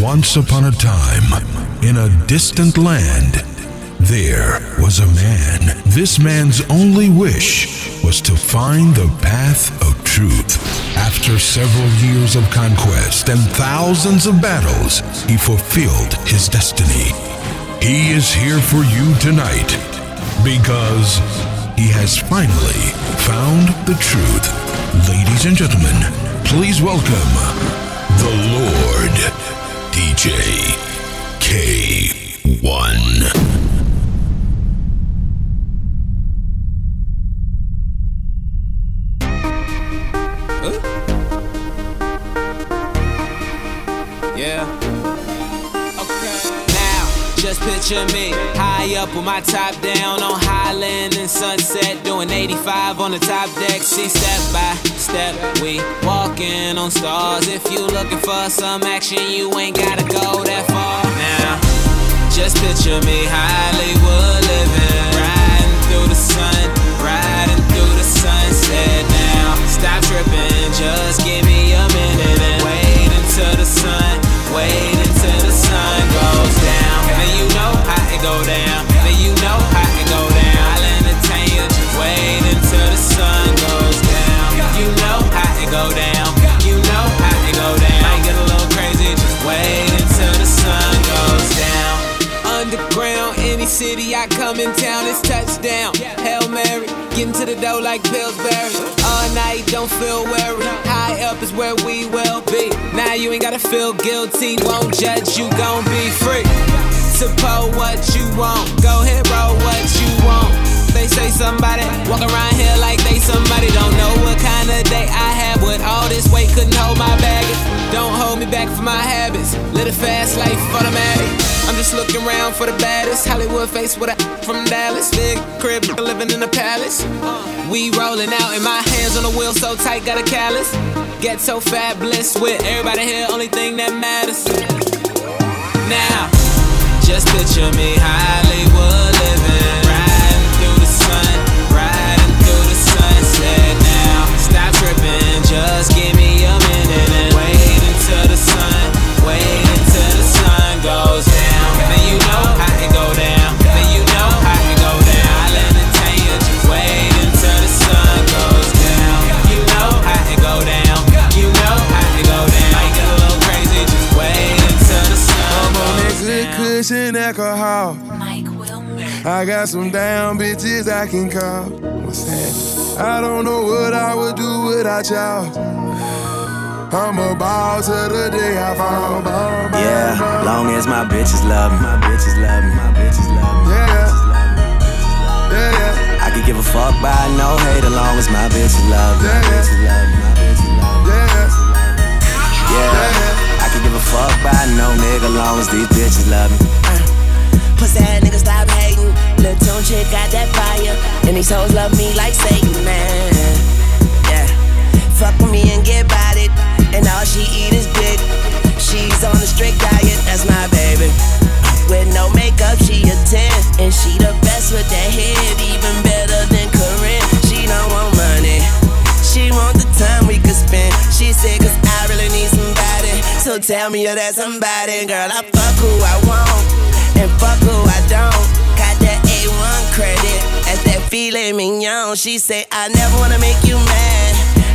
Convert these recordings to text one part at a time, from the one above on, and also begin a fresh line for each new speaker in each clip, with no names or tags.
Once upon a time, in a distant land, there was a man. This man's only wish was to find the path of truth. After several years of conquest and thousands of battles, he fulfilled his destiny. He is here for you tonight because he has finally found the truth. Ladies and gentlemen, please welcome the Lord DJ Kay-One.
Yeah. Okay. Now, just picture me high up with my top down on Highland and Sunset, doing 85 on the top deck. See, step by step, we walking on stars. If you looking for some action, you ain't gotta go that far. Now, just picture me Hollywood living, riding through the sun, riding through the sunset. Now, stop tripping, just give me a minute and wait until the sun, wait until the sun goes it go down. Then you know how it go down. I'll entertain you, just wait until the sun goes down. You know how it go down. You know how it go down. Might get a little crazy, just wait until the sun goes down. Underground, any city I come in town, it's touchdown. Hail Mary, getting to the dough like Pillsbury. All night, don't feel worried. High up is where we will be. Now you ain't gotta feel guilty, won't judge, you gon' be free. Suppose what you want, go ahead, roll what you want. They say somebody walk around here like they somebody don't know what kind of day I have with all this weight couldn't hold my baggage. Don't hold me back for my habits. Live a fast life automatic. I'm just looking around for the baddest Hollywood face with a from Dallas. Big crib living in a palace. We rolling out and my hands on the wheel so tight got a callus. Get so fat bliss with everybody here. Only thing that matters. Now, just picture me Hollywood living, riding through the sun, riding through the sunset. Now, stop tripping, just give me a minute and wait until the
good
down.
cushion alcohol.
Mike Wilmer.
I got some down bitches I can call. What's that? I don't know what I would do without y'all. I'm a ball to the day I fall. Ball, ball,
Yeah,
ball.
long as my bitches love me, my bitches love me, my bitches love me.
Yeah. Yeah, yeah,
I could give a fuck by no hate, as long as my bitches love me, my
Yeah, yeah.
bitches love me, my bitches love me.
yeah.
Yeah, fuck by no nigga, long as these bitches love me.
Uh, pussy ass nigga stop hating. Lil' Tune chick got that fire. And these hoes love me like Satan, man. Yeah. Fuck with me and get about it. And all she eat is dick. She's on a strict diet, that's my baby. With no makeup, she a 10. And she the best with that head, even better than Karrine. She don't want money. She want tell me you're that somebody. Girl, I fuck who I want. And fuck who I don't. Got that A1 credit. That's that filet mignon. She say, I never wanna make you mad.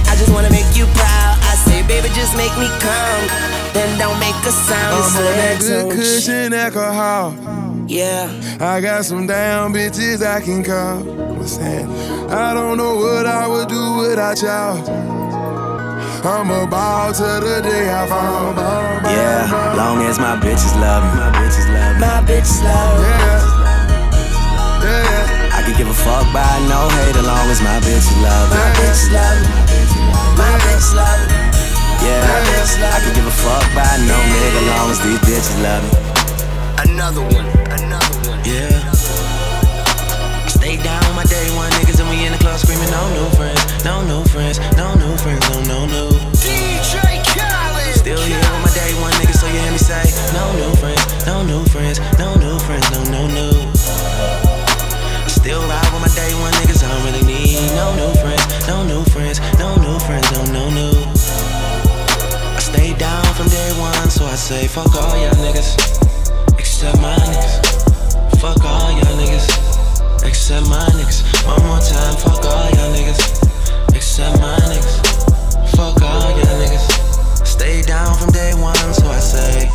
I just wanna make you proud. I say, baby, just make me come. Then don't make a sound.
I'm on that good cushion alcohol.
Yeah.
I got some down bitches I can call. What's that? I don't know what I would do without y'all. I'm a ball to the day I fall. Ball, ball,
Yeah,
ball.
long as my bitches love me, my bitches love me.
My bitch love.
Yeah. Yeah, yeah.
I could give a fuck by no hate, as long as my bitches love me.
My bitch love. me. My bitch love. me.
Yeah, I could give a fuck by no nigga, long as these bitches love me.
Another one, another one.
Yeah. Stay down with my day one niggas and we in the club screaming no new friends, no new friends, no new friends, no no new.
DJ Khaled.
Still here with my day one niggas, so you hear me say no new friends, no new friends, no new friends, no no new. I Still ride with my day one niggas, I don't really need no new friends, no new friends, no new friends, no no new. I stayed down from day one, so I say fuck all y'all niggas, except my niggas. Fuck all y'all niggas, except my niggas. One more time, fuck all y'all niggas, except my niggas. Fuck all y'all niggas. Stay down from day one, so I say.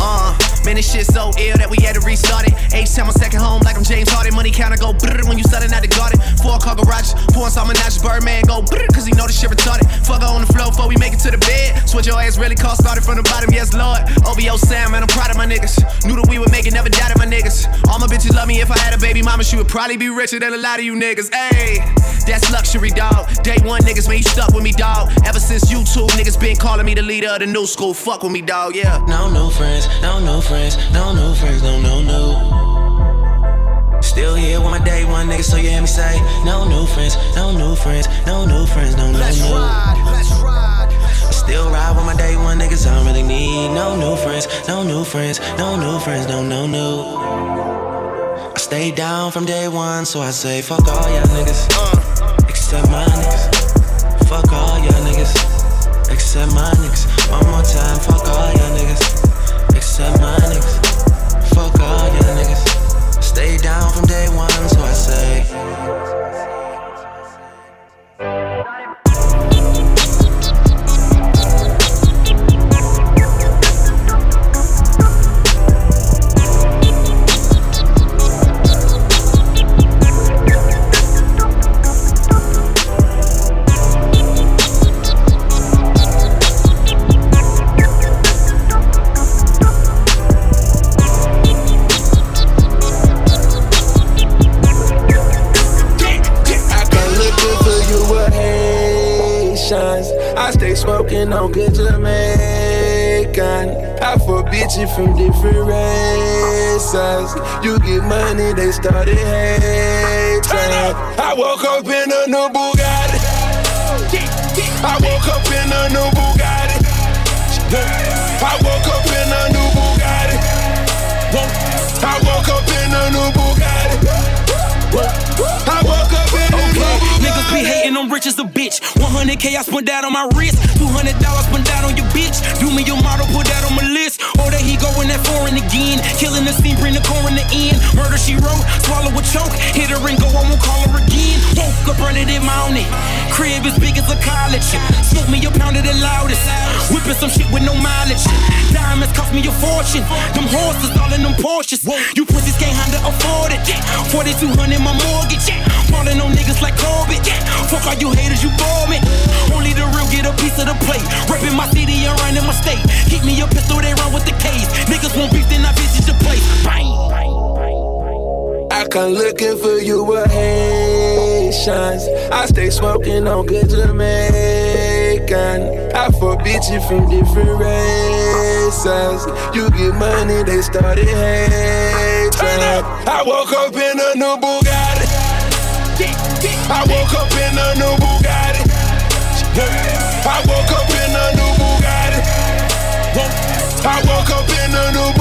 Uh, man, this shit so ill that we had to restart it. H time on second home like I'm James Harden. Money counter go brrr when you starting out the garden. Four car garages, pouring some menage. Birdman go brrr cause he know this shit retarded. Fuck on the floor before we make it to the bed. Switch your ass really cost started from the bottom, yes lord. OVO Sam, man, I'm my niggas. Knew that we would make it, never doubted my niggas. All my bitches love me if I had a baby mama, she would probably be richer than a lot of you niggas. Ayy, that's luxury, dog. Day one niggas, man, you stuck with me, dog. Ever since YouTube, niggas been calling me the leader of the new school. Fuck with me, dog, yeah.
No new friends, no new friends no new friends, no, no, no. Still here with my day one nigga, so you hear me say, no new friends, no new friends, no new friends, no, no,
let's
no.
Ride, let's ride.
Still ride with my day one niggas, I don't really need no new friends, no new friends, no new friends, no, no, no. I stay down from day one, so I say, fuck all y'all niggas, except my niggas. Fuck all y'all niggas, except my niggas. One more time, fuck all y'all niggas except my niggas. Fuck all your niggas. Stay down from day one, so I say.
Smoking on good Jamaican. I for bitches from different races. You get money, they started hating. I woke up in a new Bugatti. I woke up in a new Bugatti. I woke up
100k I spent that on my wrist. 200 dollars spent that on your bitch. Do me your model, put that on my again. Killing the scene, bring the core in the end. Murder she wrote, swallow a choke. Hit her and go, I won't call her again. Woke up running in mountain. Crib as big as a college. Smoke me a pound of the loudest. Whipping some shit with no mileage. Diamonds cost me a fortune. Them horses all in them Porsches. You pussies can't handle afford it. 4200 my mortgage. Falling on niggas like Corbett. Fuck all you haters, you bore me. Only the real get a piece of the plate. Reppin' my city and running my state. Keep me a pistol, they run with the case. Niggas won't beef, then I visit your place. Bang.
I come looking for you with Haitians. I stay smoking on good Jamaican. I for bitches from different races. You get money, they started hating. I woke up in a new Bugatti. I woke up in a new Bugatti. I woke up in a new Bugatti. I woke up in a new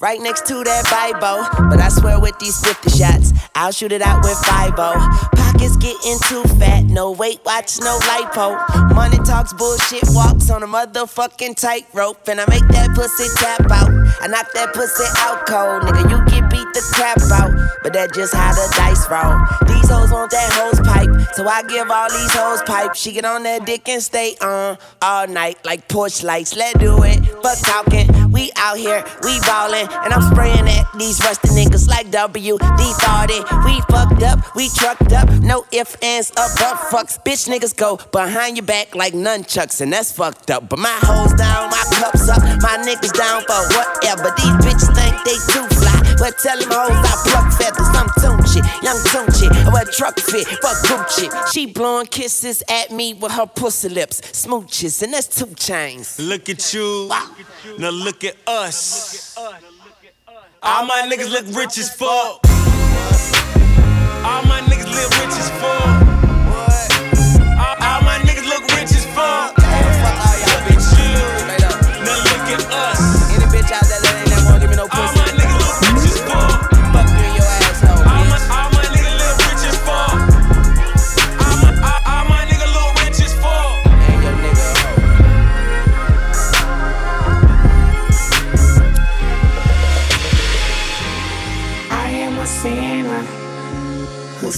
right next to that Bible. But I swear with these 50 shots, I'll shoot it out with 5 Pockets getting too fat, no weight watch, no lipo. Money talks bullshit, walks on a motherfucking tightrope. And I make that pussy tap out. I knock that pussy out cold, nigga. You get beat the crap out, but that just how the dice roll. These hoes want that hose pipe, so I give all these hoes pipe. She get on that dick and stay on all night like porch lights. Let's do it, but talking. We out here, we ballin', and I'm spraying at these rusty niggas like WD 40. We fucked up, we trucked up, no ifs, ands, or but fucks. Bitch niggas go behind your back like nunchucks, and that's fucked up. But my hoes down, my cups up, my niggas down for whatever. These bitches think they too fly. But tell them hoes I pluck feathers. I'm Tunechi, young Tunechi. I wear Trukfit, fuck Gucci. She blowing kisses at me with her pussy lips. Smooches, and that's 2 Chainz.
Look at you. Now look at us. All my niggas look rich as fuck. All my niggas live rich
a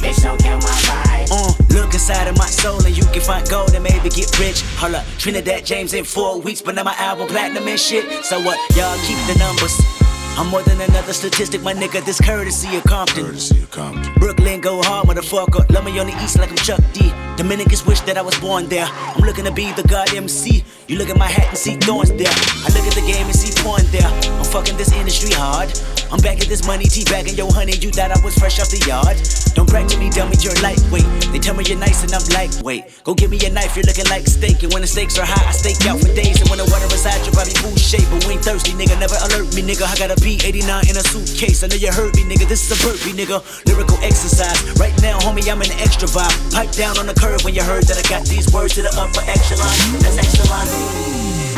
Bitch, don't kill my vibe.
Uh, look inside of my soul and you can find gold and maybe get rich. Hold up, Trinidad James in four weeks, but now my album platinum and shit. So what? Y'all keep the numbers. I'm more than another statistic, my nigga. This courtesy of Compton.
Courtesy of Compton.
Brooklyn go hard, motherfucker. Love me on the east like I'm Chuck D. Dominicans wish that I was born there. I'm looking to be the god MC. You look at my hat and see thorns there. I look at the game and see porn there. I'm fucking this industry hard. I'm back at this money, teabagging yo honey. You thought I was fresh off the yard. Don't brag to me, dummy, you're lightweight. They tell me you're nice and I'm lightweight. Go give me a knife, you're looking like steak. And when the stakes are high, I stake out for days. And when the water inside, you're probably food shape. But we ain't thirsty, nigga. Never alert me, nigga. I got a B89 in a suitcase. I know you heard me, nigga. This is a burpee, nigga. Lyrical exercise. Right now, homie, I'm in the extra vibe. Pipe down on the curb when you heard that I got these words to the upper echelon. That's excellent.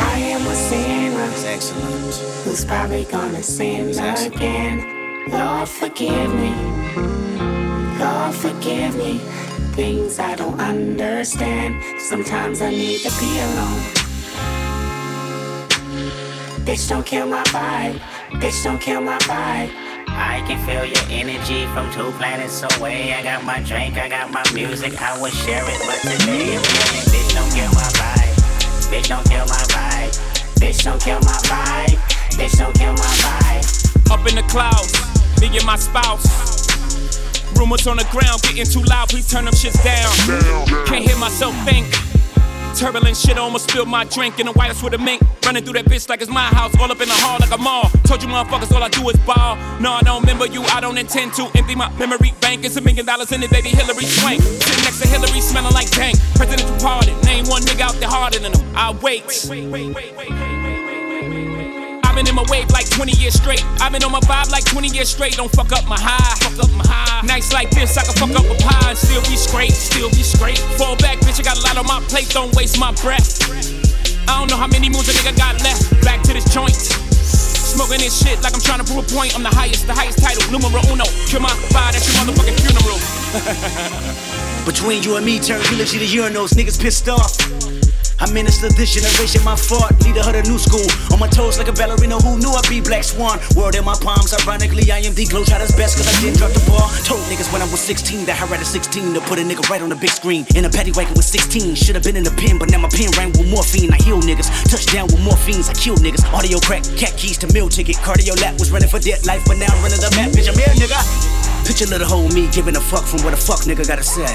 I am a sinner
That's excellent.
who's probably gonna sin again. Lord, forgive me. Lord, forgive me. Things I don't understand. Sometimes I need to be alone. Bitch, don't kill my vibe. Bitch, don't kill my vibe.
I can feel your energy from two planets away. I got my drink, I got my music, I would share it, but today I'm feeling, bitch, don't kill my vibe. Bitch, don't kill my vibe.
Bitch, don't kill my vibe. Bitch, don't kill my vibe.
Up in the clouds, me and my spouse. Rumors on the ground getting too loud, please turn them shits down. Can't hear myself think. Turbulent shit almost spilled my drink in the white with a mink. Running through that bitch like it's my house, all up in the hall like a mall. Told you motherfuckers all I do is ball. No, I don't remember you, I don't intend to. Empty my memory bank, it's a million dollars in it, baby Hilary Swank. Sitting next to Hillary, smelling like dank. Presidential pardon, name one nigga out there harder than him. I wait. I've been in my wave like 20 years straight. I've been on my vibe like 20 years straight. Don't fuck up my high. Fuck up my high. Nights like this, I can fuck up a pie and still be straight. Still be straight. Fall back, bitch. I got a lot on my plate. Don't waste my breath. I don't know how many moons a nigga got left. Back to this joint. Smoking this shit like I'm trying to prove a point. I'm the highest, the highest title, numero uno. Kill my vibe, that's your motherfucking funeral.
Between you and me, turn eulogy to the urinals, niggas pissed off. I minister this generation, my fault. Leader of the new school. On my toes like a ballerina who knew I'd be Black Swan. Word in my palms, ironically, I am the glow shotter's best cause I didn't drop the ball. Told niggas when I was 16 that I had a 16 to put a nigga right on the big screen. In a paddy wagon with 16. Should've been in the pen, but now my pen rang with morphine. I heal niggas. Touchdown with morphines, I kill niggas. Audio crack, cat keys to meal ticket. Cardio lap was running for dead life, but now I'm running the map. Bitch, I'm here, nigga. Picture little hole me giving a fuck from what a fuck nigga gotta say.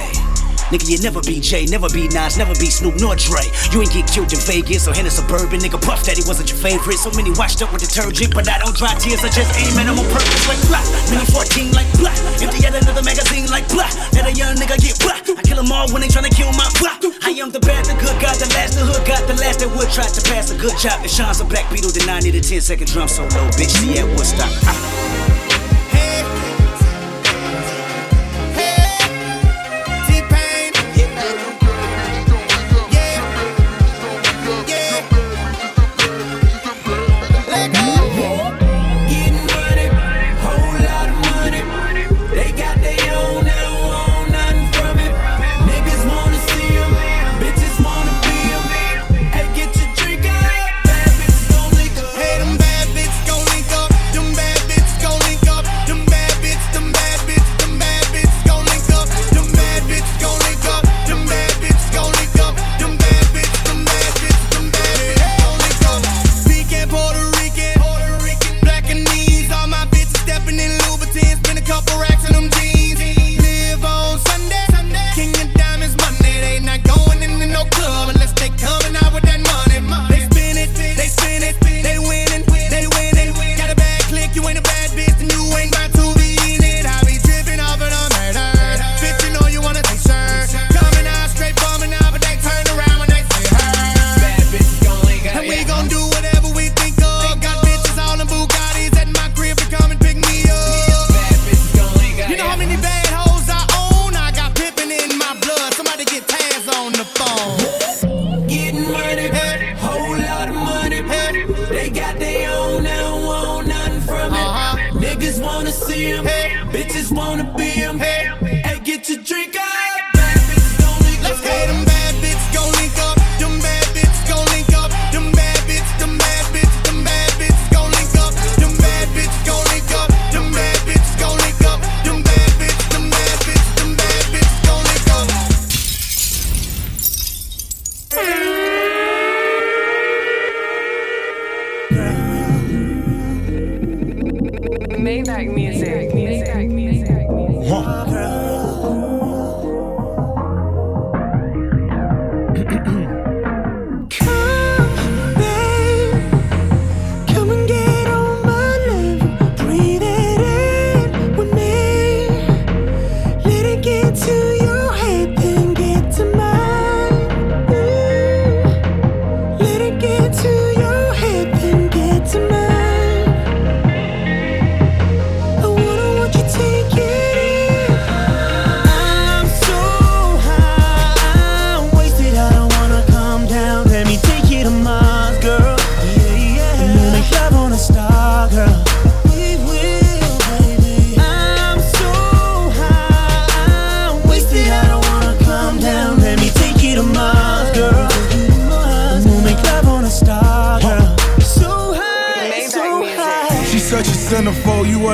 Nigga, you never be Jay, never be Nas, never be Snoop nor Dre. You ain't get killed in Vegas or in a suburban. Nigga, Puff Daddy wasn't your favorite. So many washed up with detergent, but I don't dry tears. I just aim at 'em on purpose like blah. Mini 14 like blah. Empty out another magazine like black. Let a young nigga get black. I kill 'em all when they tryna kill my blah. I am the bad, the good, got the last, the hood, got the last that would try to pass a good job. It shines a black beetle, then I need a 10 second drum solo. Bitch, see at Woodstock. Ah.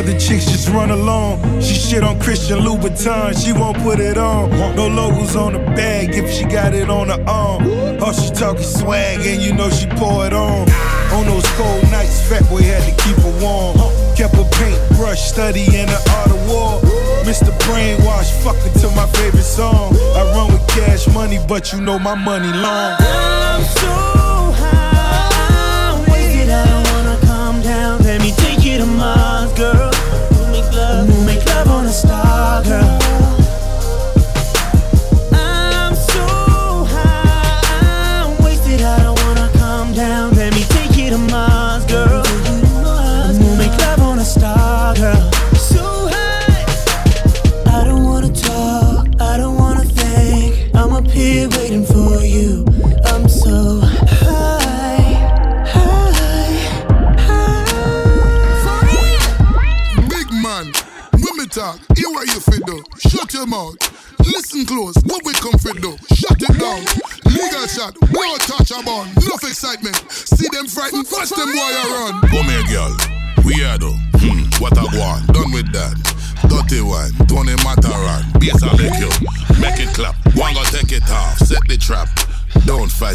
Other chicks just run along. She shit on Christian Louboutin, she won't put it on. No logos on the bag if she got it on her arm. Oh, she talking swag and you know she pour it on. On those cold nights, fat boy had to keep her warm. Kept a paintbrush studying the art of war. Mr. Brainwash, fucking to my favorite song. I run with cash money, but you know my money long.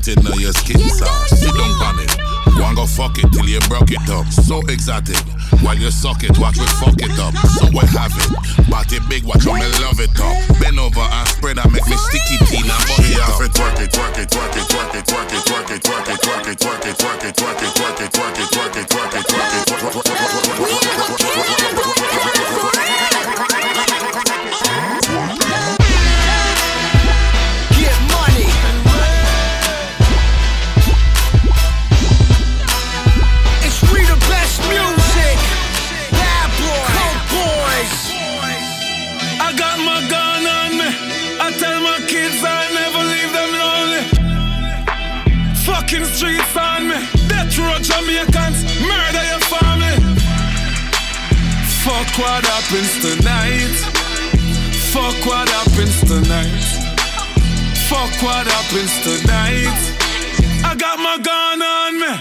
It,
now your skin soft. Sit down on it. One go fuck it till you broke it up. So exotic. While you suck it, watch me fuck it up. So we have it. Body big, watch how me love it up. Bend over and spread and make me sticky tea. Now buck
She
it
have
up.
it, twerk it, twerk it, twerk it, twerk it, twerk it, twerk it, twerk it, twerk it, twerk it, twerk it, twerk it, twerk it, twerk it, twerk it, twerk it, twerk it, twerk it, twerk it,
Get
what happens tonight. Fuck what happens tonight. Fuck what happens tonight. I got my gun on me.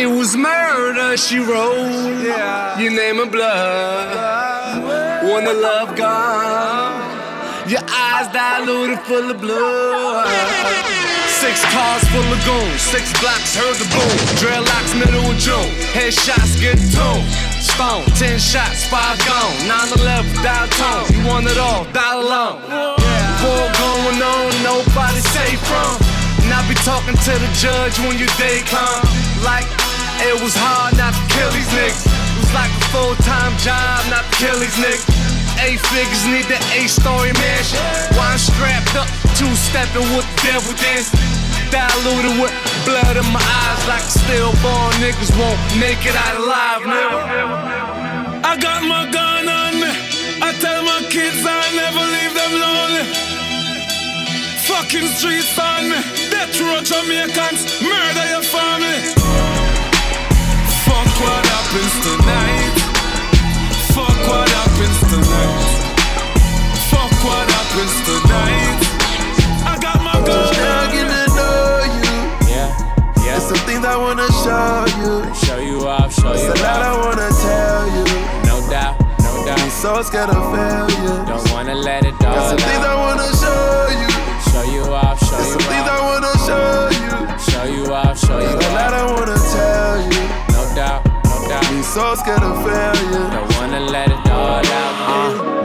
It was murder, she wrote. Yeah. Your name in blood. Wanna love gone. Your eyes diluted full of blood. Six cars full of goons. Six blocks heard the boom. Dreadlocks middle of June. Headshots get tuned. Stone. Ten shots, five gone. 9-11, dial tone. You want it all, dial alone. War going on, nobody safe from. And I be talking to the judge when your day come. Like it was hard not to kill these niggas. It was like a full time job not to kill these niggas. Eight figures need the eight story mansion. Why I'm strapped up, two stepping with the devil dance. Diluted with blood in my eyes like a stillborn. Niggas won't make it out alive, Now
I got my gun on me. I tell my kids I never leave them lonely. Fucking streets on me. Death row Jamaicans, murder your family. Fuck what happens tonight. Fuck what happens tonight.
Fuck what happens tonight.
some things I wanna show you.
Show you off, show There's you There's a lot. I
wanna tell you.
No doubt, no doubt. I'm
so scared of failure.
Don't wanna let it all
Got some things I wanna show you.
Show you off, show you.
There's some things I wanna show you.
Show you off, show you
off. There's a lot I wanna tell you.
No doubt, no doubt.
I'm so scared of failure.
Don't wanna let it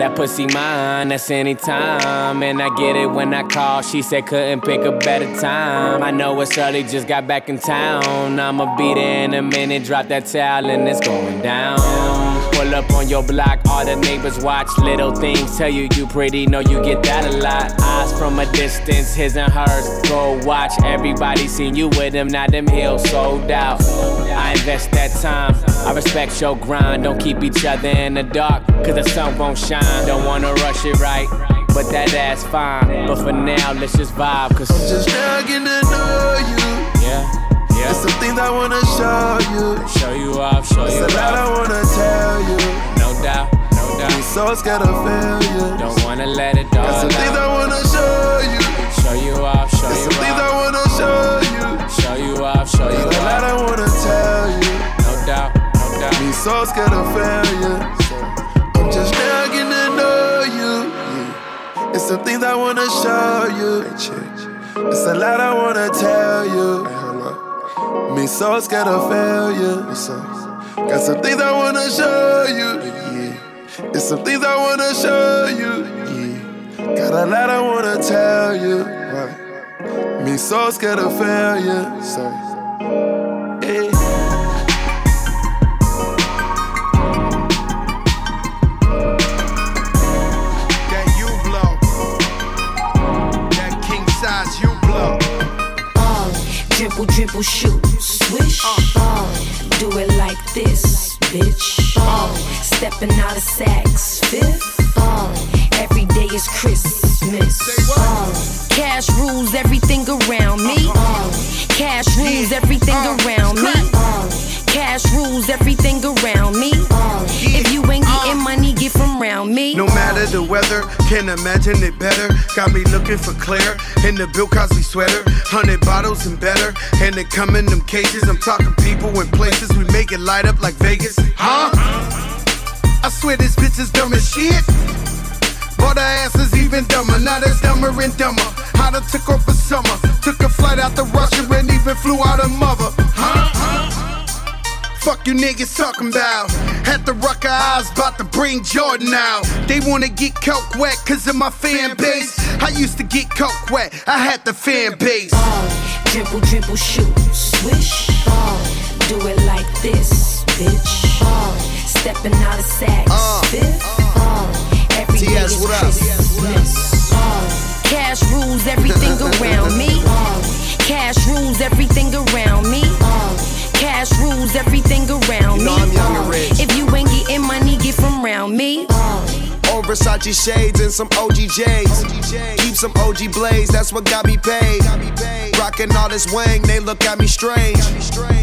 that pussy mine, that's anytime. And I get it when I call. She said couldn't pick a better time. I know it's early, just got back in town. I'ma be there in a minute, drop that towel and it's going down. Pull up on your block, all the neighbors watch. Little things tell you you pretty, know you get that a lot. Eyes from a distance, his and hers. Go watch, everybody seen you with him, now them heels sold out. I invest that time, I respect your grind. Don't keep each other in the dark, cause the sun won't shine. Don't wanna rush it right, but that ass fine. But for now, let's just vibe, cause
I'm just getting to know you.
yeah, yeah.
There's some things I wanna show you.
Show you off, show you
There's a lot I
off.
wanna tell you.
No doubt, no doubt.
so scared of failure.
Don't wanna let it all
some things I
out.
wanna show you.
Show you off, show
There's
you
some things I
off.
wanna show you.
Show you off, show you
There's a lot I
off.
wanna tell you.
No doubt, no doubt.
Be so scared of failure. I'm just now getting to know you. It's some things I wanna show you. It's a lot I wanna tell you. Me so scared of failure. Got some things I wanna show you. Yeah. It's some things I wanna show you. Yeah. Got a lot I wanna tell you. Me so scared of failure. Hey.
That
dribble, dribble, shoot, swish. Uh, do it like this, bitch. Uh, stepping out of sacks, fifth. Uh, every day is Christmas. Uh, cash rules everything around me. Uh, cash rules everything around me. Uh, cash rules everything around me. Uh, if you ain't getting money, get from round me.
No matter the weather, can't imagine it better. Got me looking for Claire in the Bill Cosby sweater. Hundred bottles and better, and they come in them cases. I'm talking people and places. We make it light up like Vegas. Huh? I swear this bitch is dumb as shit. But her ass is even dumber. Now that's dumber and dumber. I done took off for summer. Took a flight out to Russia and even flew out her mother. Huh? Fuck you niggas talking about. Had the Rucker eyes, about to bring Jordan out. They wanna get coke wet cause of my fan base. I used to get coke wet, I had the fan base.
Dribble, dribble, shoot, swish. Uh, do it like this, bitch. Uh, stepping out of sacks, fifth. Uh, every day
TS,
is
what up?
Christmas. Uh, cash rules everything around me. Uh, cash rules everything around me. Uh, cash rules everything around
You know
me.
I'm young and
Uh,
rich.
if you ain't getting money, get from round me. Uh,
Old Versace shades and some OGJs. Keep some OG blades, that's what got me paid. Rockin' all this wang, they look at me strange.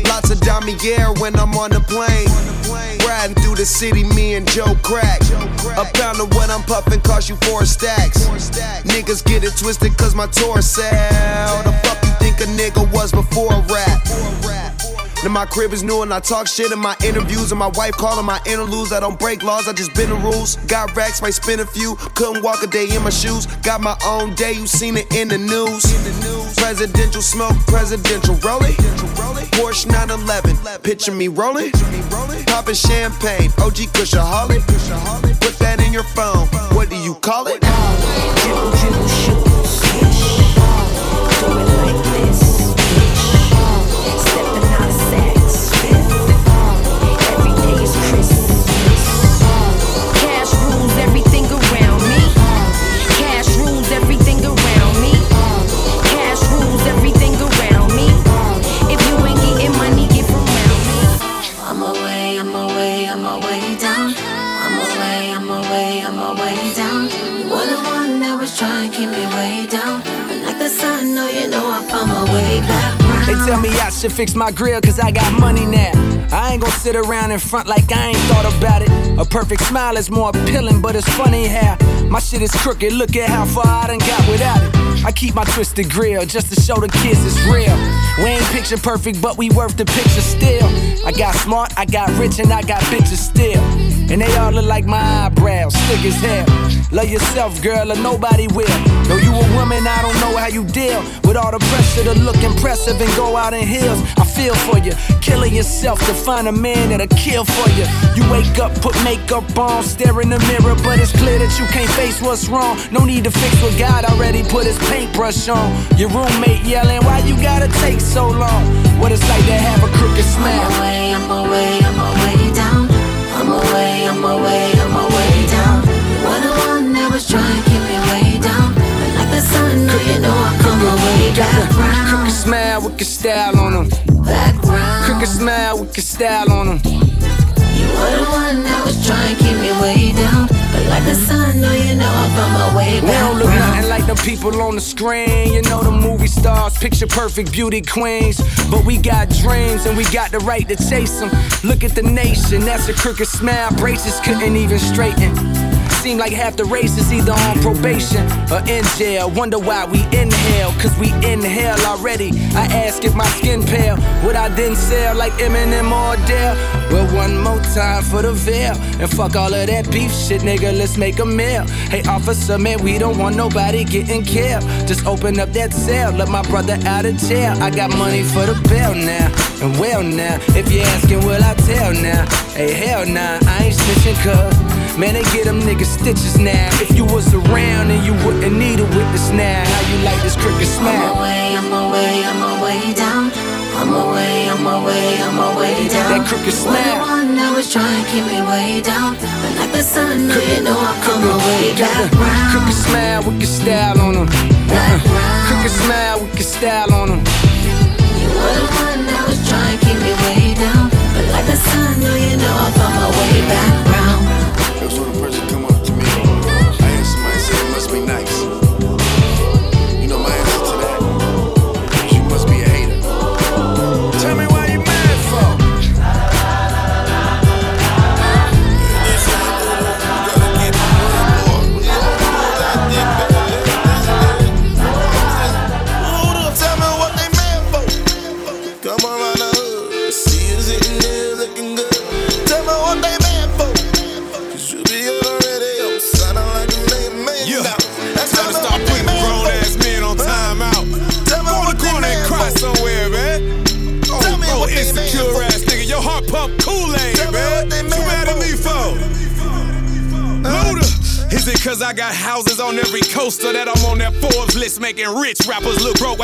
Lots of Damier when I'm on the plane. Riding through the city, me and Joe Crack. A pound of what I'm puffin' cost you four stacks. Niggas get it twisted cause my tour sell. The fuck you think a nigga was before a rap? Now my crib is new and I talk shit in my interviews and my wife calling my interludes. I don't break laws, I just bend the rules. Got racks, might spin a few. Couldn't walk a day in my shoes. Got my own day, you seen it in the news. Presidential smoke, presidential rolling. Porsche 911, picture me rolling. Popping champagne, OG Kushaholic. Put that in your phone. What do you call it?
dribble, dribble,
They
tell me I should fix my grill cause I got money now. I ain't gonna sit around in front like I ain't thought about it. A perfect smile is more appealing, but it's funny how my shit is crooked. Look at how far I done got without it. I keep my twisted grill just to show the kids it's real. We ain't picture perfect, but we worth the picture still. I got smart, I got rich, and I got bitches still. And they all look like my eyebrows, thick as hell. Love yourself, girl, or nobody will. Though you a woman, I don't know how you deal with all the pressure to look impressive and go out in heels. I feel for you, killing yourself to find a man that'll kill for you. You wake up, put makeup on, stare in the mirror, but it's clear that you can't face what's wrong. No need to fix what God already put his paintbrush on. Your roommate yelling, Why you gotta take so long? What it's like to have a crooked smile.
I'm away, I'm away, I'm away down. I'm away, I'm away, I'm away down. What the one that was trying sun, no, you know I come away back.
Crooked smile with your style on them.
Background.
Crooked smile with your style on them.
You were the one that was trying to keep me way down. But like the sun, no, you know I'm from my way
We
back
don't look nothing like the people on the screen. You know the movie stars, picture perfect beauty queens. But we got dreams and we got the right to chase them. Look at the nation, that's a crooked smile. Braces couldn't even straighten. Seem like half the race is either on probation or in jail. Wonder why we inhale, cause we inhale already. I ask if my skin pale, would I then sell like Eminem or Adele? Well, one more time for the veil. And fuck all of that beef shit, nigga, let's make a meal. Hey, officer, man, we don't want nobody getting killed. Just open up that cell, let my brother out of jail. I got money for the bail now. And well now, if you're asking, will I tell now? Hey, hell nah, I ain't snitching, cuz. Man, they get them niggas stitches now. If you was around and you wouldn't need a witness now, how you like this crooked smile?
I'm away, I'm away, I'm away down. I'm away, I'm away, I'm away down.
That crooked
You were the
smile.
one that was trying to keep me way down. But like the sun, no, you know I come away back round.
crooked smile with your style on them. Uh-uh. Crooked smile with your style on them.
You were the one that was trying to keep me way down. But like the sun, no, you know I found my way back
If when a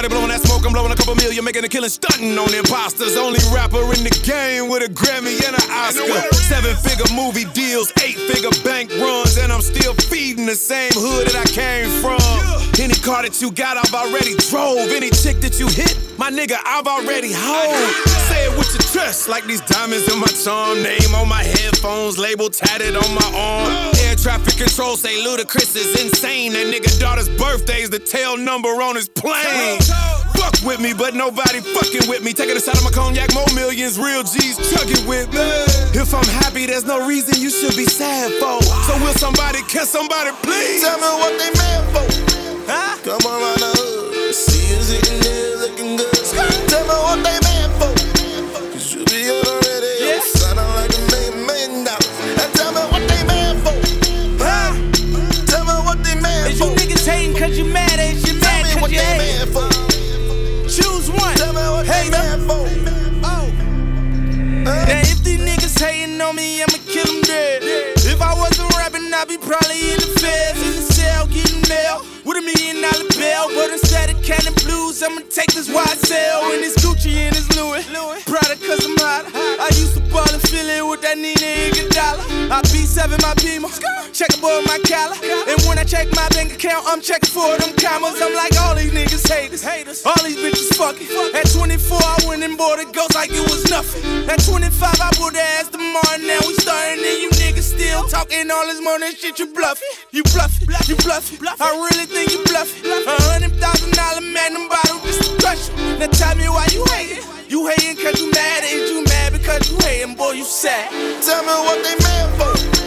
look broke? While they blowing that smoke, I'm blowing a couple million, making a killing, stunting on imposters. Only rapper in the game with a Grammy and an Oscar. Seven figure movie deals, eight figure bank runs, and I'm still feeding the same hood that I came from. Any car that you got, I've already drove. Any chick that you hit, my nigga, I've already hold. Say it with your chest, like these diamonds in my charm. Name on my headphones, label tatted on my arm. Air traffic control say Ludacris is insane. That nigga daughter's birthday's the tail number on his plane. Fuck with me, but nobody fucking with me. Taking a shot of my cognac, more millions, real G's chugging with me. If I'm happy, there's no reason you should be sad for. So will somebody, can somebody please?
Tell me what they mad for. Huh? Come around the hood, see you sitting there looking good. Tell me what they mad for. Cause you be the radio, sounding like a million million dollars. And tell me what they mad for. Huh? Tell me what they mad
Is
for.
you niggas hating cause you mad? You
Tell
mad cause
what
you
they for.
Choose one.
Tell me what
Hey,
they mad for. Oh.
Now if these niggas hating on me, I'ma kill them dead. If I wasn't rapping, I'd be probably in the feds, in the cell, getting mail with a million dollar bill. But instead of canning blues, I'ma take this YSL and this Gucci and this Louis. Proud cause I'm hot. I used to ball in Philly with that Nina Iguodala. I be
7, my beamer. Checkerboard, my collar. And when I check my bank account, I'm checking for them commas. I'm like, all these niggas haters. All these bitches fucking. At 24, I went and bought a ghost like it was nothing. At 25, I bought the ass tomorrow. Now we starting, and you niggas still talking all this money shit. You bluffing. You bluffing. You bluffing. I really think you bluffing. A hundred thousand dollar magnum bottle just to crush you. Now tell me why you hating. You hating cause you mad, is you mad because you hating, boy, you sad.
Tell me what they mad for.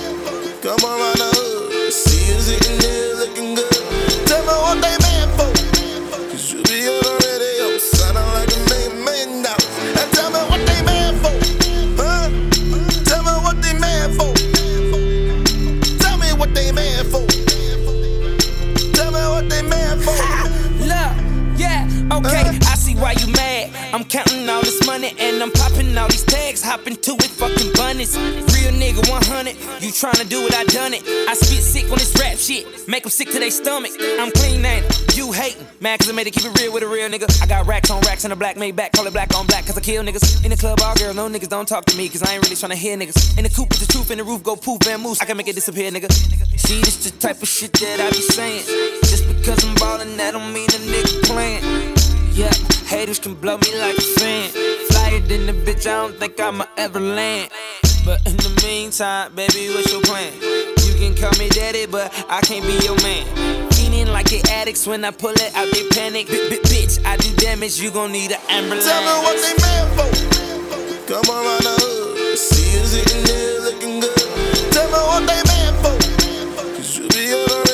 Come around the hood, see you sitting there looking good. Tell me what they mad for. Cause you be on the radio, sounding like a million million dollars. And tell me what they mad for. Huh? Tell me what they mad for. Tell me what they mad for. Tell me what they mad for.
Look, yeah, okay, I see why you mad. I'm counting all this money and I'm popping all these tags, hopping to it, fucking bunnies. Real nigga 100, you tryna do it, I done it. I spit sick on this rap shit, make them sick to their stomach. I'm clean ain't you hating, mad cause I made it keep it real with a real nigga. I got racks on racks and a black made back, call it black on black cause I kill niggas. In the club, all girls, no niggas don't talk to me cause I ain't really tryna hear niggas. In the coop with the truth, in the roof, go poof, Van Moose, I can make it disappear, nigga. See, this the type of shit that I be saying. Just because I'm ballin', that don't mean a nigga playing. Yeah, haters can blow me like a fan. Flyer than the bitch, I don't think I'ma ever land. But in the meantime, baby, what's your plan? You can call me daddy, but I can't be your man. Feeling like the addicts when I pull it out, they panic. Bitch, I do damage, you gon' need an ambulance.
Tell me what they mad for. Come around the hood, see you sitting there looking good. Tell me what they mad for. Cause you be on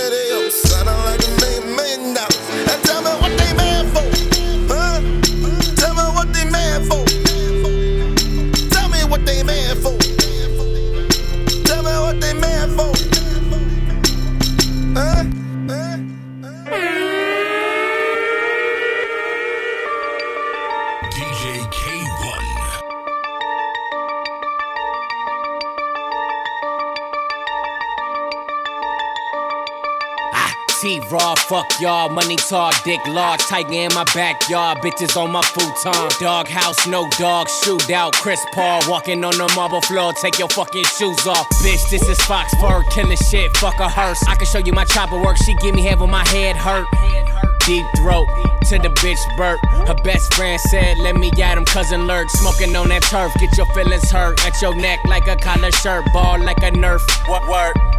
T-Raw, fuck y'all, money tall, dick large, tiger in my backyard, bitches on my futon. Dog house, no dog, shootout. Chris Paul walking on the marble floor, take your fucking shoes off. Bitch, this is Fox Fur, killing shit, fuck a hearse. I can show you my chopper work, she give me head when my head hurt. Deep throat to the bitch burp. Her best friend said, Let me at him, cousin lurk. Smoking on that turf, get your feelings hurt. At your neck like a collar shirt, ball like a nerf. What word?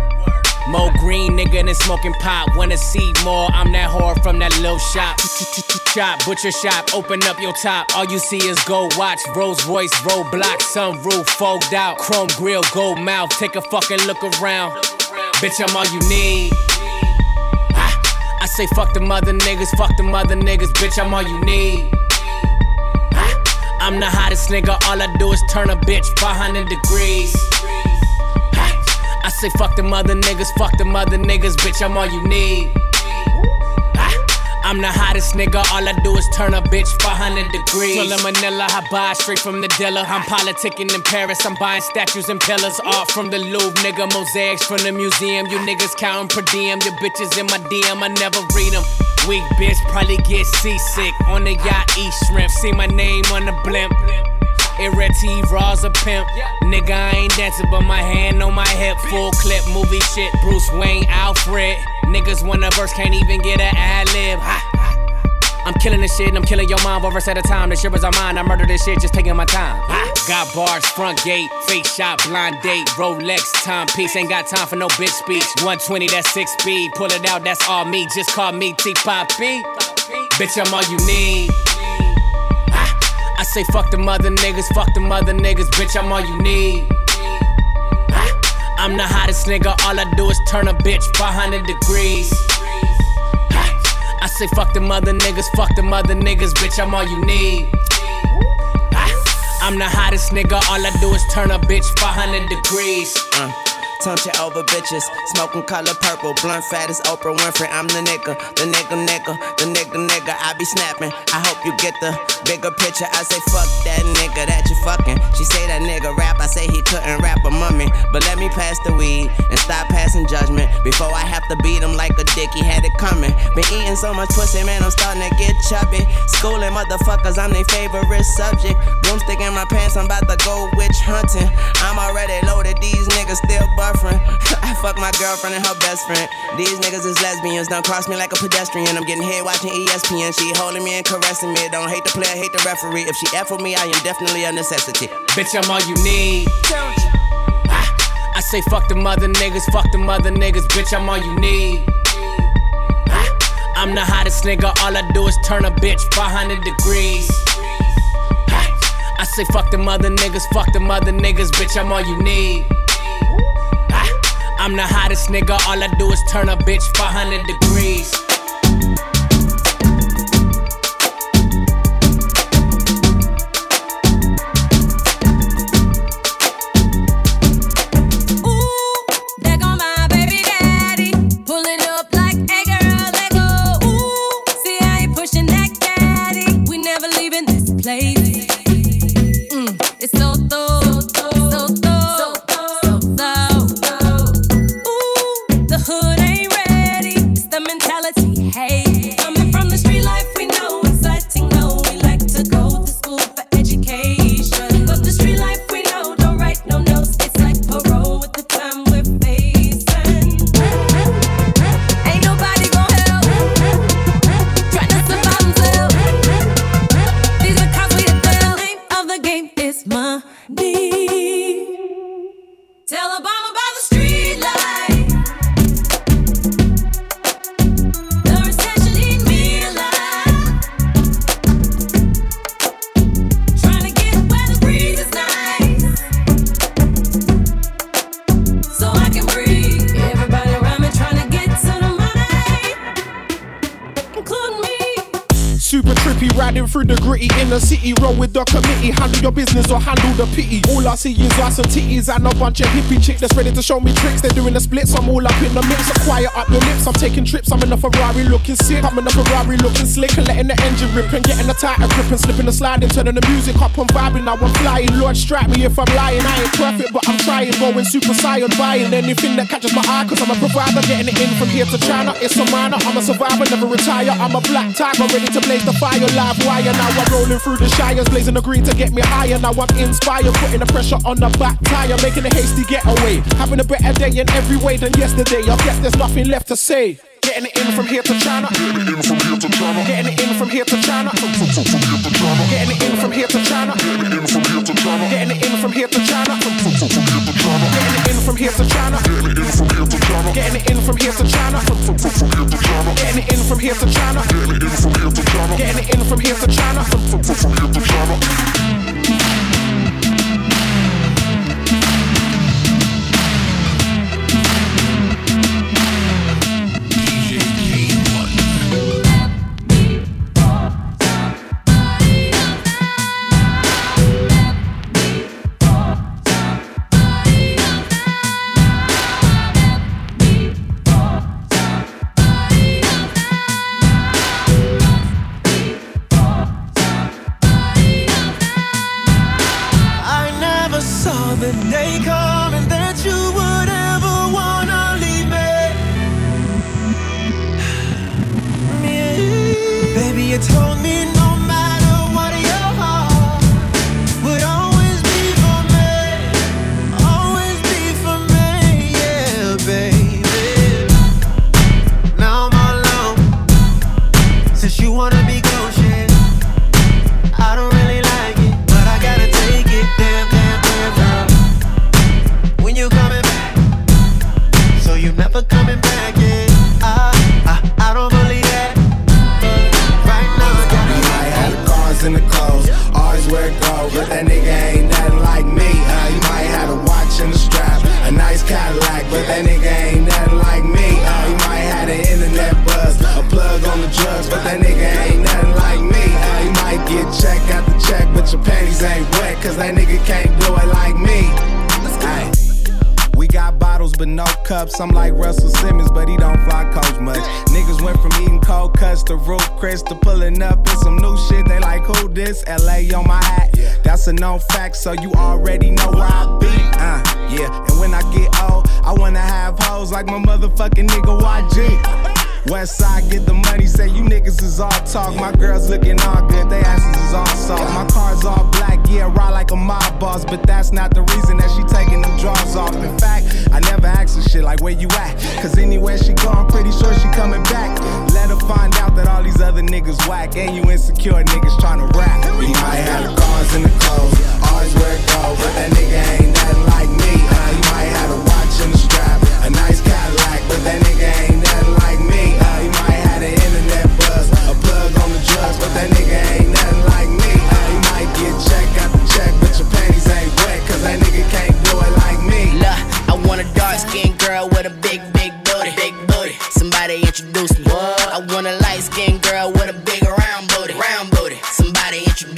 Mo green nigga than smoking pot. Wanna see more? I'm that whore from that little shop. Shop, butcher shop, open up your top. All you see is gold watch, Rolls Royce, roadblock, sunroof, fogged out, chrome grill, gold mouth. Take a fucking look around. Bitch, I'm all you need. I say fuck the mother niggas, fuck the mother niggas, bitch, I'm all you need. I'm the hottest nigga, all I do is turn a bitch 500 degrees. Say fuck them other niggas, fuck them other niggas, bitch, I'm all you need. Ah, I'm the hottest nigga, all I do is turn a bitch 500 degrees. Of Manila, I buy straight from the dealer. I'm politicking in Paris, I'm buying statues and pillars. Art from the Louvre, nigga, mosaics from the museum. You niggas counting per diem, your bitches in my DM, I never read them. Weak bitch, probably get seasick on the yacht, eat shrimp. See my name on the blimp. It red T Raw's a pimp. Nigga, I ain't dancing, but my hand on my hip. Full clip movie shit. Bruce Wayne, Alfred. Niggas wanna verse, can't even get an ad lib. I'm killing this shit and I'm killing your mom over at a time. The shit was on mine. I murder this shit, just taking my time. Ha. Got bars, front gate, face shot, blind date, Rolex, timepiece. Ain't got time for no bitch speech. 120, that's six speed. Pull it out, that's all me. Just call me T Poppy. Bitch, I'm all you need. Say fuck the mother niggas, fuck the mother niggas, bitch, I'm all you need. I'm the hottest nigga, all I do is turn a bitch 500 degrees. I say fuck the mother niggas, fuck the mother niggas, bitch, I'm all you need. I'm the hottest nigga, all I do is turn a bitch 500 degrees.
Uh. Tunechi over bitches, smoking color purple, blunt fat Oprah Winfrey. I'm the nigga, the nigga, nigga, the nigga, nigga. I be snapping. I hope you get the bigger picture. I say fuck that nigga that you fucking. She say that nigga rap. I say he couldn't rap a mummy, but let me pass the weed and stop passing judgment before I have to beat him like a dick. He had it coming. Been eating so much pussy, man. I'm starting to get chubby. Schooling motherfuckers, I'm their favorite subject. Broomstick in my pants, I'm about to go witch hunting. I'm already loaded. These niggas still buff girlfriend. I fuck my girlfriend and her best friend. These niggas is lesbians, don't cross me like a pedestrian. I'm getting head watching ESPN. She holding me and caressing me. Don't hate the player, hate the referee. If she F with me, I am definitely a necessity.
Bitch, I'm all you need. I say fuck the mother niggas, fuck the mother niggas, bitch, I'm all you need. I'm the hottest nigga, all I do is turn a bitch 500 degrees. I say fuck the mother niggas, fuck the mother niggas, bitch, I'm all you need. I'm the hottest nigga, all I do is turn a bitch 500 degrees.
Ass and titties and a bunch of hippie chicks that's ready to show me tricks. They're doing the splits, I'm all up in the mix. So quiet up your lips, I'm taking trips. I'm in a Ferrari looking sick. I'm in a Ferrari looking slick and letting the engine rip and getting a tighter grip and slipping the sliding, turning the music up and vibing. Now I'm flying. Lord, strike me if I'm lying. I ain't perfect. Going super saiyan, buying anything that catches my eye. Cause I'm a provider, getting it in from here to China. It's a minor, I'm a survivor, never retire. I'm a black tiger, ready to blaze the fire. Live wire, now I'm rolling through the shires, blazing the green to get me higher. Now I'm inspired, putting the pressure on the back tire, making a hasty getaway. Having a better day in every way than yesterday. I guess there's nothing left to say. Getting it in from here to China. Getting it in from here to China. Getting it in from here to China. Getting it in from here to China. Getting it in From here to China, getting it in from here to China. The China, getting it in from here to China. In getting it in from here to China. From here to China, getting it in from here to China.
Getting it in from here to China. Getting it in from here to China. I but
that nigga ain't nothing like me. Uh, you might have a watch and a strap, a nice Cadillac, but that nigga ain't nothing like me. Uh, you might have the internet buzz, a plug on the drugs, but that nigga ain't nothing like me. Uh, you might get check after check, but your panties ain't wet, cause that nigga can't do it like me. We got bottles but no cups. I'm like Russell Simmons, but he don't fly coach much. Niggas went from eating cold cuts to Ruth's Chris to pulling up in some new shit. They like, who this? LA on my hat. That's a known fact, so you already know where I be. Uh, yeah. And when I get old, I wanna have hoes like my motherfucking nigga YG. West side get the money, say you niggas is all talk. My girls looking all good, they asses is all soft. My car's all black, yeah, ride like a mob boss, but that's not the reason that she taking them drawers off. In fact, I never ask her shit like where you at, cause anywhere she go, I'm pretty sure she coming back. Let find out that all these other niggas whack, and you insecure niggas trying to rap. We might have the cars and the clothes, always wear gold, but that nigga ain't nothing like me. Uh, you might have a watch and a strap, a nice Cadillac, but that nigga ain't nothing like me. Uh, you might have the internet buzz, a plug on the drugs, but that nigga ain't nothing like me. Uh, you might get check after check, but your panties ain't wet, cause that nigga can't do it like me.
Look, I want a dark skinned girl with a big,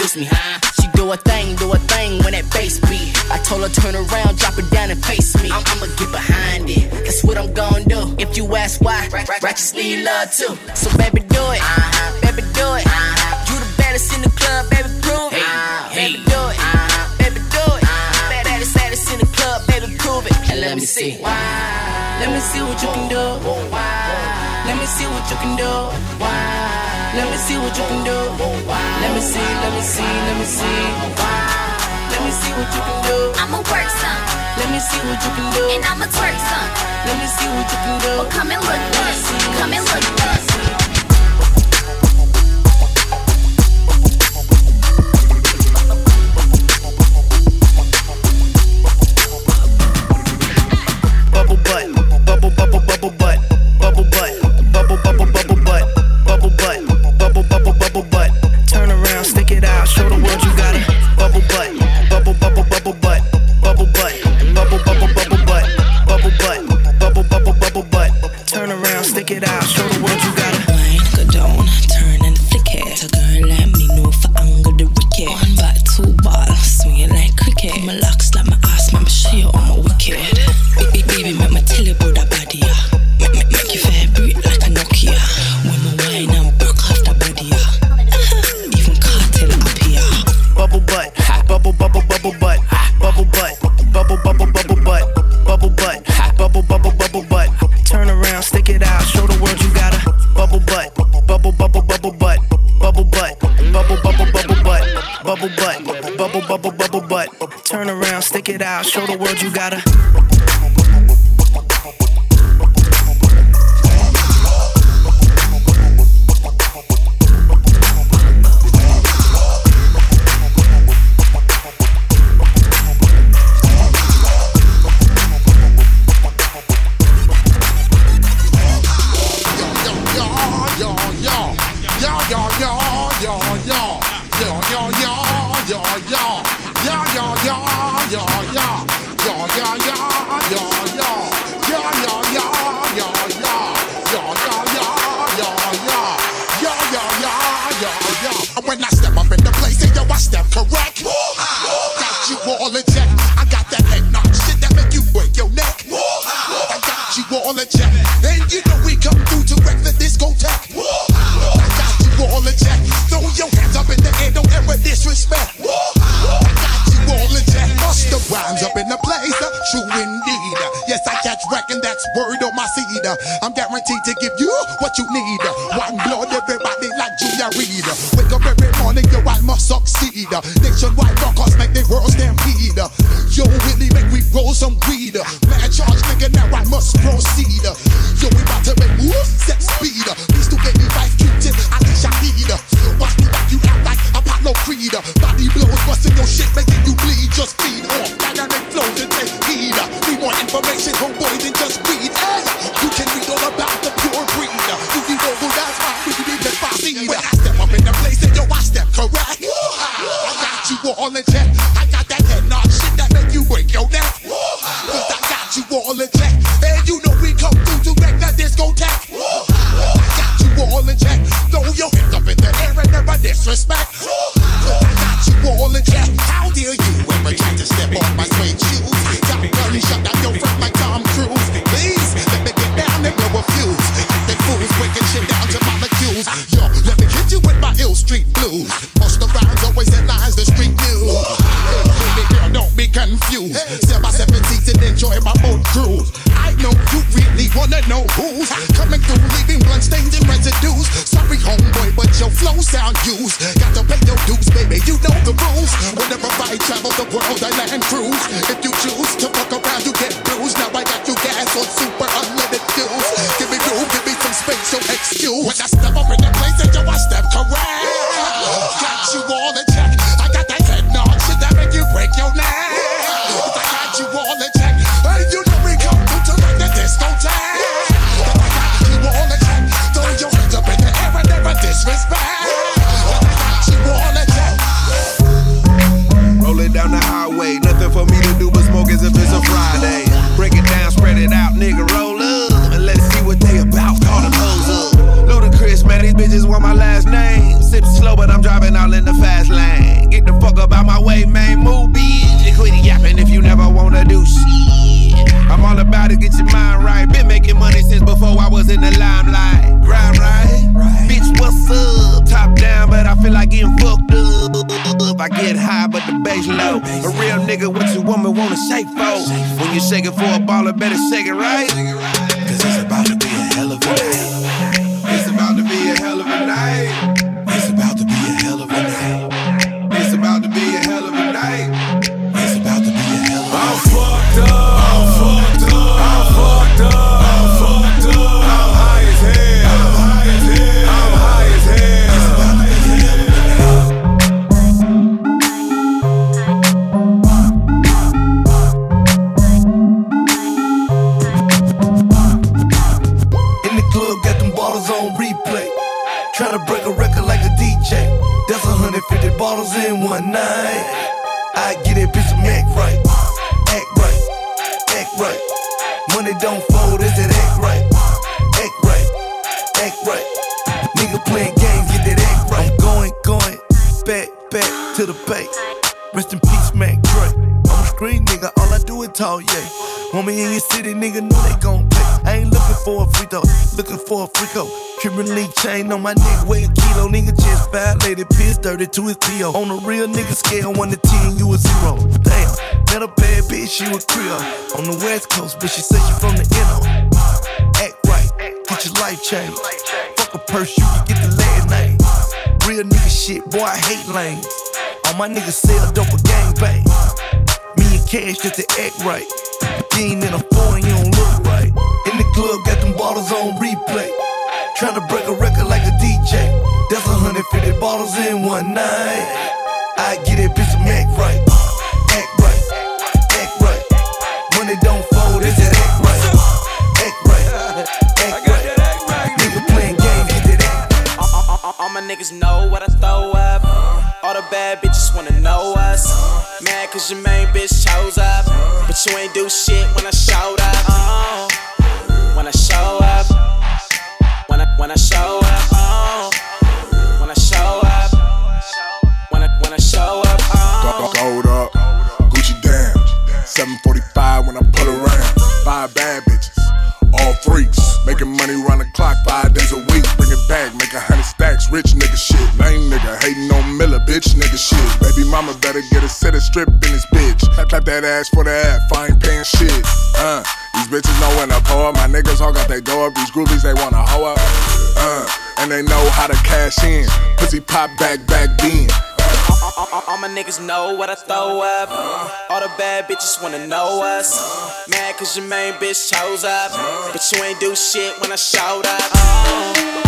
Introduce me, huh? She do a thing, do a thing when that bass beat. I told her turn around, drop it down and face me. I'm, I'ma get behind it. That's what I'm gonna do. If you ask why, righteous need love too. So baby do it, uh-huh. baby do it. Uh-huh. You the baddest in the club, baby prove it. Uh-huh. Baby do it, uh-huh. baby do it. Uh-huh. Baddest, baddest in the club, baby prove it. And let me see. Why Let me see what you can do. Let me see what you can do. Let me see what you can do. Let me see, let me see, let me see. Let me see what you can do.
I'ma work some.
Let me see what you can do.
And I'ma twerk some.
Let me see what you can do.
Well, come and look this. Come and look this.
By seven seats and enjoy my boat cruise. I know you really wanna know who's coming through
leaving blood stains and residues. Sorry, homeboy, but your flow sound used. Got to pay your dues, baby. You know the rules. Whenever I travel the world, I land cruise. If you choose to fuck around, you get bruised. Now I got you gas on super unlimited fuels. Give me room, give me some space, so excuse. When I step up in the place, and yo, I step correct. Got you all in check.
It's a Friday. Break it down, spread it out, nigga, roll up. And let's see what they about, call them hoes up. Ludacris, man, these bitches want my last name. Sip slow, but I'm driving all in the fast lane. Get the fuck up out my way, man, move, bitch. And quit yapping if you never wanna do shit. I'm all about it, get your mind right. Been making money since before I was in the limelight. Grind right, what's up? Top down, but I feel like getting fucked up. I get high, but the bass low. A real nigga, what your woman wanna shake for? When you shake it for a baller, better shake it right. Cause it's about to
Tryna break a record like a DJ. That's 150 bottles in one night. I get it, bitch act right. Act right. Act right. Money don't fold, is it act right? Act right. Act right. Nigga playing games, get that act right. I'm going, going, back, back to the base. Rest in peace, Mac Dre. I'm a screen nigga, all I do is talk, yeah. Want me in your city, nigga, know they gon' pay. I ain't looking for a free throw, looking for a free co. Cuban link chain on my neck, weigh a kilo. Nigga just violated, piss dirty to his PO. On a real nigga scale, 1 to 10, you a zero. Damn, met a bad bitch, she was Creole. On the west coast, but she said she from the NO. Act right, get your life changed. Fuck a purse, you can get the last name. Real nigga shit, boy, I hate lanes. All my niggas sell dope or gang bang. Cash just to act right. Ain't in a foreign, you don't look right. In the club, got them bottles on replay. Tryna break a record like a DJ. That's 150 bottles in one night. I get it, bitch, some act right. Act right. Act right. Money don't fold, is it act right? Act right. Act right. Nigga playing games, get that act
all my niggas know what I throw up. All the bad bitches wanna know us. Mad cause your main bitch chose up. But you ain't do shit when I showed up. Oh, when I show up. When I, when I show up. Oh, when I show up. When I, when I show up. Oh.
Up, Gucci down. 745 when I pull around. Five bad bitches, all freaks. Making money round the clock five days a week. Bring it back, make a hundred stacks. Rich nigga shit. Lame nigga hating on Miller, bitch nigga shit. Baby mama better get a set of strip in this bitch. Clap, that ass for the I ain't paying shit. Uh, these bitches know when to pull up. My niggas all got they door up. These groupies they wanna hoe up. Uh, and they know how to cash in. Pussy pop back, back then.
All, my niggas know what I throw up. All the bad bitches wanna know us. Mad cause your main bitch chose up. But you ain't do shit when I showed up.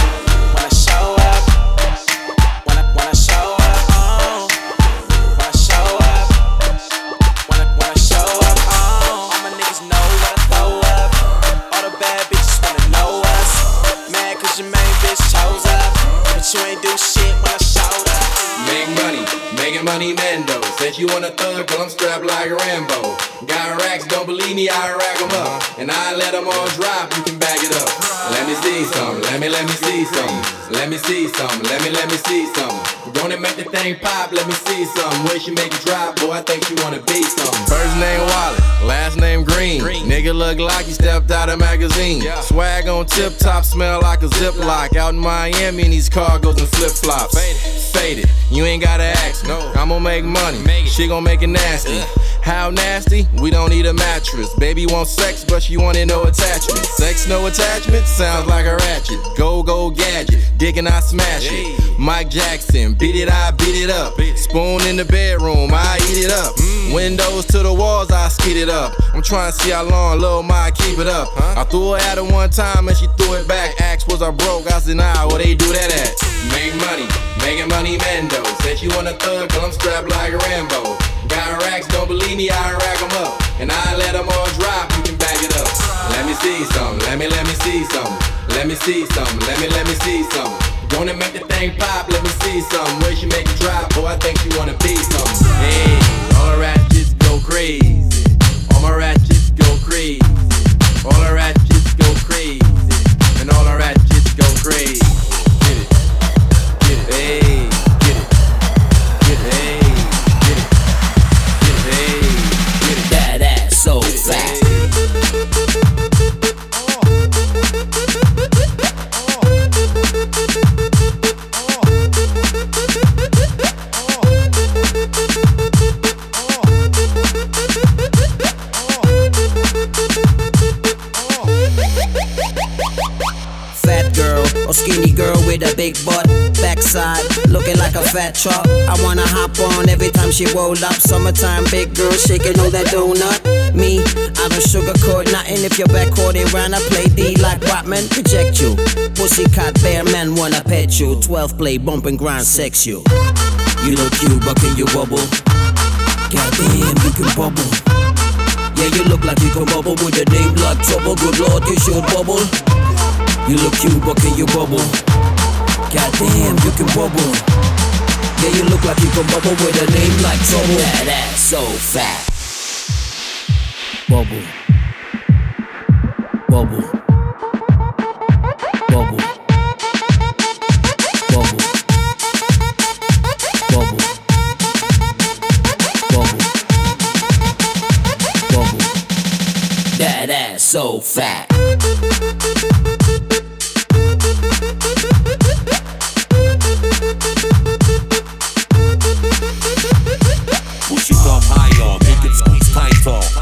Money, Mando. Said you want a thug, but I'm strapped like Rambo. Got racks, don't believe me, I rack 'em up. And I let 'em all drop, you can bag it up. Let me see some, let me, let me see some. Let me see some, let me, let me see some. Gonna make the thing pop, let me see some. Way she make it drop, boy, I think she wanna be some. First name Wallet, last name Green. Nigga look like he stepped out of magazine. Swag on tip top, smell like a ziplock. Out in Miami, in these cargos and flip flops. Faded, you ain't gotta ask me. I'm gonna make money, Make she gon' make it nasty. How nasty? We don't need a mattress. Baby wants sex, but she wanted no attachment. Sex, no attachment? Sounds like a ratchet. Go, go, gadget. Dick and I smash it. Mike Jackson, beat it, I beat it up. Spoon in the bedroom, I eat it up. Windows to the walls, I skid it up. I'm trying to see how long Lil Mike keep it up. I threw her at her one time and she threw it back. Asked was I broke, I said nah, where they do that at? Make money, making money Mendo. Said you want a thug, I'm strapped like Rambo. Got racks, don't believe me, I rack them up. And I let them all drop, you can back it up. Let me see some, let me, let me see some. Let me see some, let me, let me see some. Wanna make the thing pop, let me see some. Where she make it drop, boy, I think you wanna be some. Hey, all the rats just go crazy.
Fat truck. I wanna hop on every time she roll up. Summertime, big girl shaking all that donut. Me, I don't sugarcoat nothing. If your back quarter round, I play D like Batman. Reject you, pussycat bear man wanna pet you. 12 play bump and grind sex you. You look cute, but can you bubble? Goddamn, you can bubble. Yeah, you look like you can bubble with a name like trouble. Good lord, you should bubble. You look cute, but can you bubble? Goddamn, you can bubble. Yeah, you look like you can bubble with a name like trouble. That ass so fat. Bubble. Bubble. Bubble. Bubble. Bubble. Bubble. Bubble. That ass so fat.
Squeeze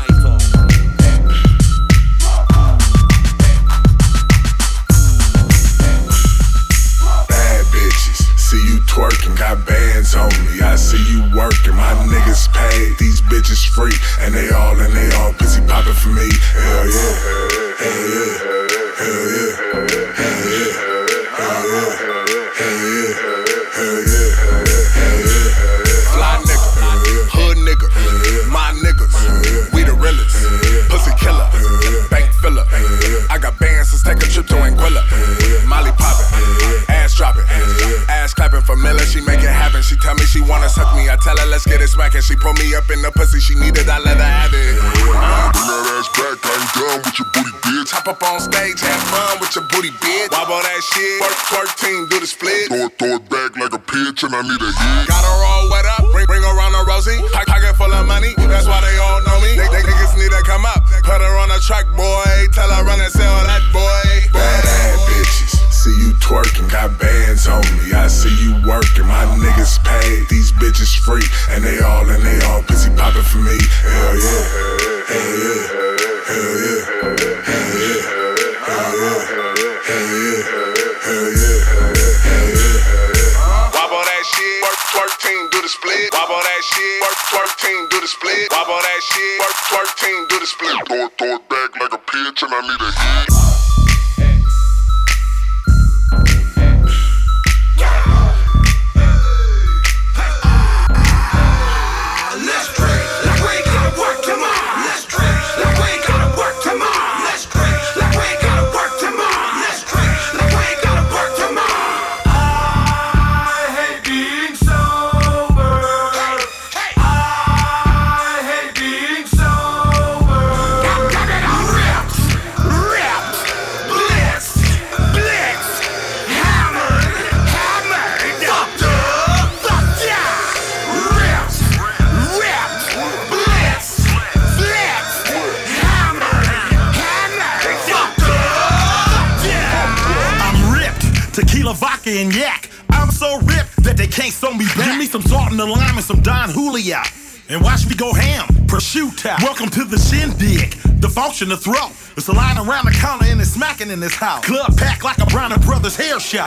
go ham. Prosciutto. Welcome to the shindig. The function of throat. It's a line around the counter and it's smacking in this house. Club packed like a Bronner Brothers hair show.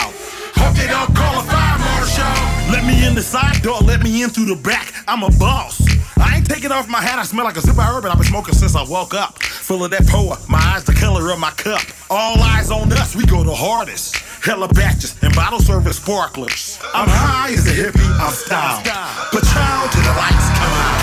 Hope they don't call a fire marshal. Let me in the side door, let me in through the back. I'm a boss. I ain't taking off my hat, I smell like a zip of herb, and I've been smoking since I woke up. Full of that poa, my eyes the color of my cup. All eyes on us, we go the hardest. Hella batches and bottle service sparklers. I'm high as a hippie, I'm style. Patron to the lights, come on.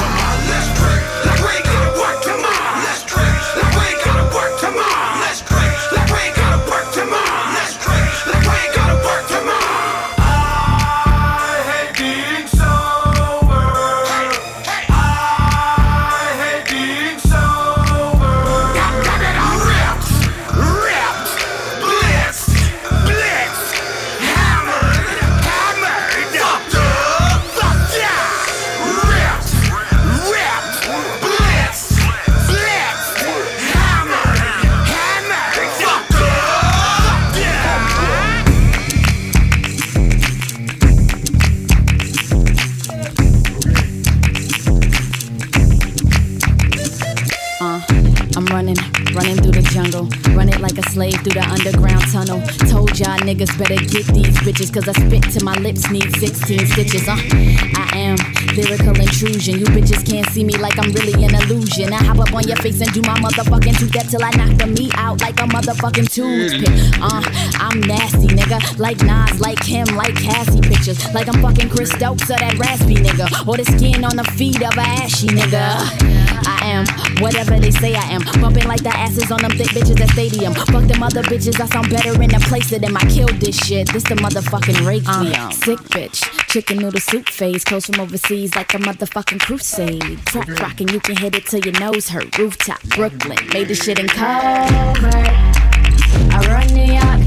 Running, running through the jungle. Run it like a slave through the underground tunnel. Told y'all niggas better get these bitches, cause I spit till my lips need 16 stitches. Uh, I am lyrical intrusion. You bitches can't see me like I'm really an illusion. I hop up on your face and do my motherfucking two step till I knock the meat out like a motherfucking toothpick. Uh, I'm nasty, nigga. Like Nas, like him, like Cassie pictures. Like I'm fucking Chris Stokes or that raspy nigga. Or the skin on the feet of a ashy nigga. Am whatever they say I am. Bumping like the asses on them thick bitches at stadium. Fuck them other bitches, I sound better in the place of them. I killed this shit. This the motherfucking requiem. Uh, Sick bitch, chicken noodle soup phase. Close from overseas like a motherfucking crusade. Trap rockin', you can hit it till your nose hurt. Rooftop, Brooklyn, made this shit in covert. I run New York.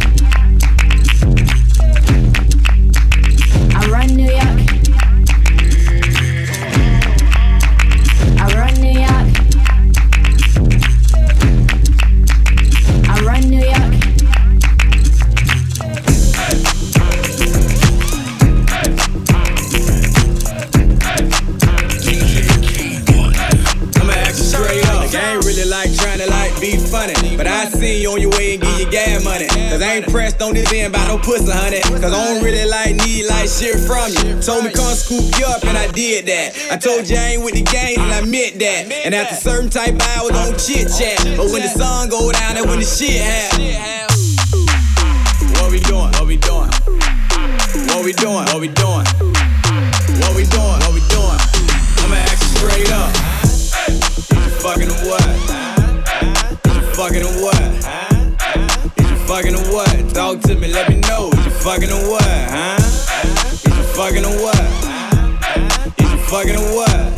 I run New York.
Like funny. But I seen you on your way and give you gas money. Cause I ain't pressed on this end by no pussy, honey. Cause I don't really like need like shit from you. Told me come scoop you up and I did that. I told you I ain't with the game and I meant that. And after certain type hours, don't chit chat. But when the sun go down and when the shit happen. What we doing? What we doing? What we doing? What we doing? What we doing? What we doing? I'ma ask you straight up. Is you fucking what? Fucking or what? Is you fucking or what? Talk to me, let me know. Is you fucking or what? Huh? Is you fucking or what? Is you fucking or what?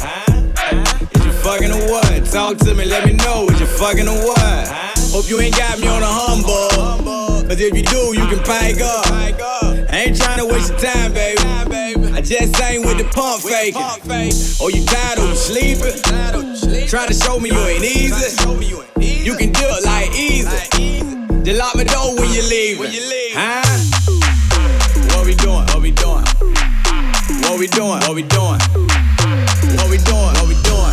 Is you fucking or what? Talk to me, let me know. Is you fucking or what? Hope you ain't got me on a humble. Cause if you do, you can pipe up. I ain't trying to waste your time, baby. I just ain't with the pump faking. Oh, you tired or you sleeping? Try to show me you ain't easy. You can do it like easy. Just lock my door when you leave. Huh? What we doing? What we doing? What we doing? What we doing? What we doing? What we doing?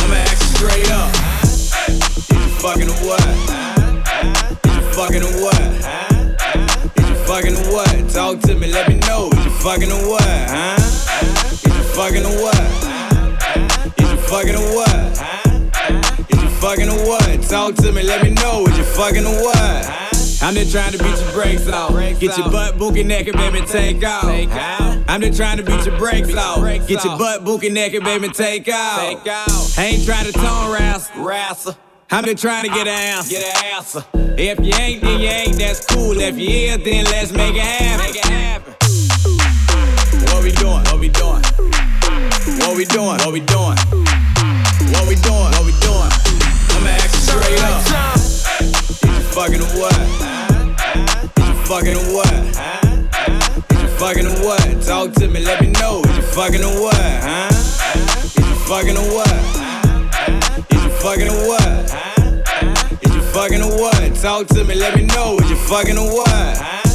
I'ma ask you straight up. Is you fucking or what? Is you fucking or what? Is you fucking or what? Talk to me, let me know. Is you fucking or what? Huh? Is you fucking or what? Is you fucking or what? Fucking or what? Talk to me, let me know. Is you fucking or what? I'm just trying to beat your brakes off. Get your butt bookie naked, baby, take off. I'm just trying to beat your brakes off. Get your butt bookie naked, baby, take off. I ain't trying to tone wrestle. I'm just trying to get an answer. Get an answer. If you ain't, then you ain't. That's cool. If you is, then let's make it happen. Make it happen. What we doing? What we doing? What we doing? What we doing? What we doing? What we doing? Straight up. Is you fucking or what? Is you fucking or what? Is you fucking or what? Talk to me, let me know. Is you fucking or what? Huh? Is you fucking or what? Is you fucking or what? Is you fucking or what? Talk to me, let me know. Is you fucking or what?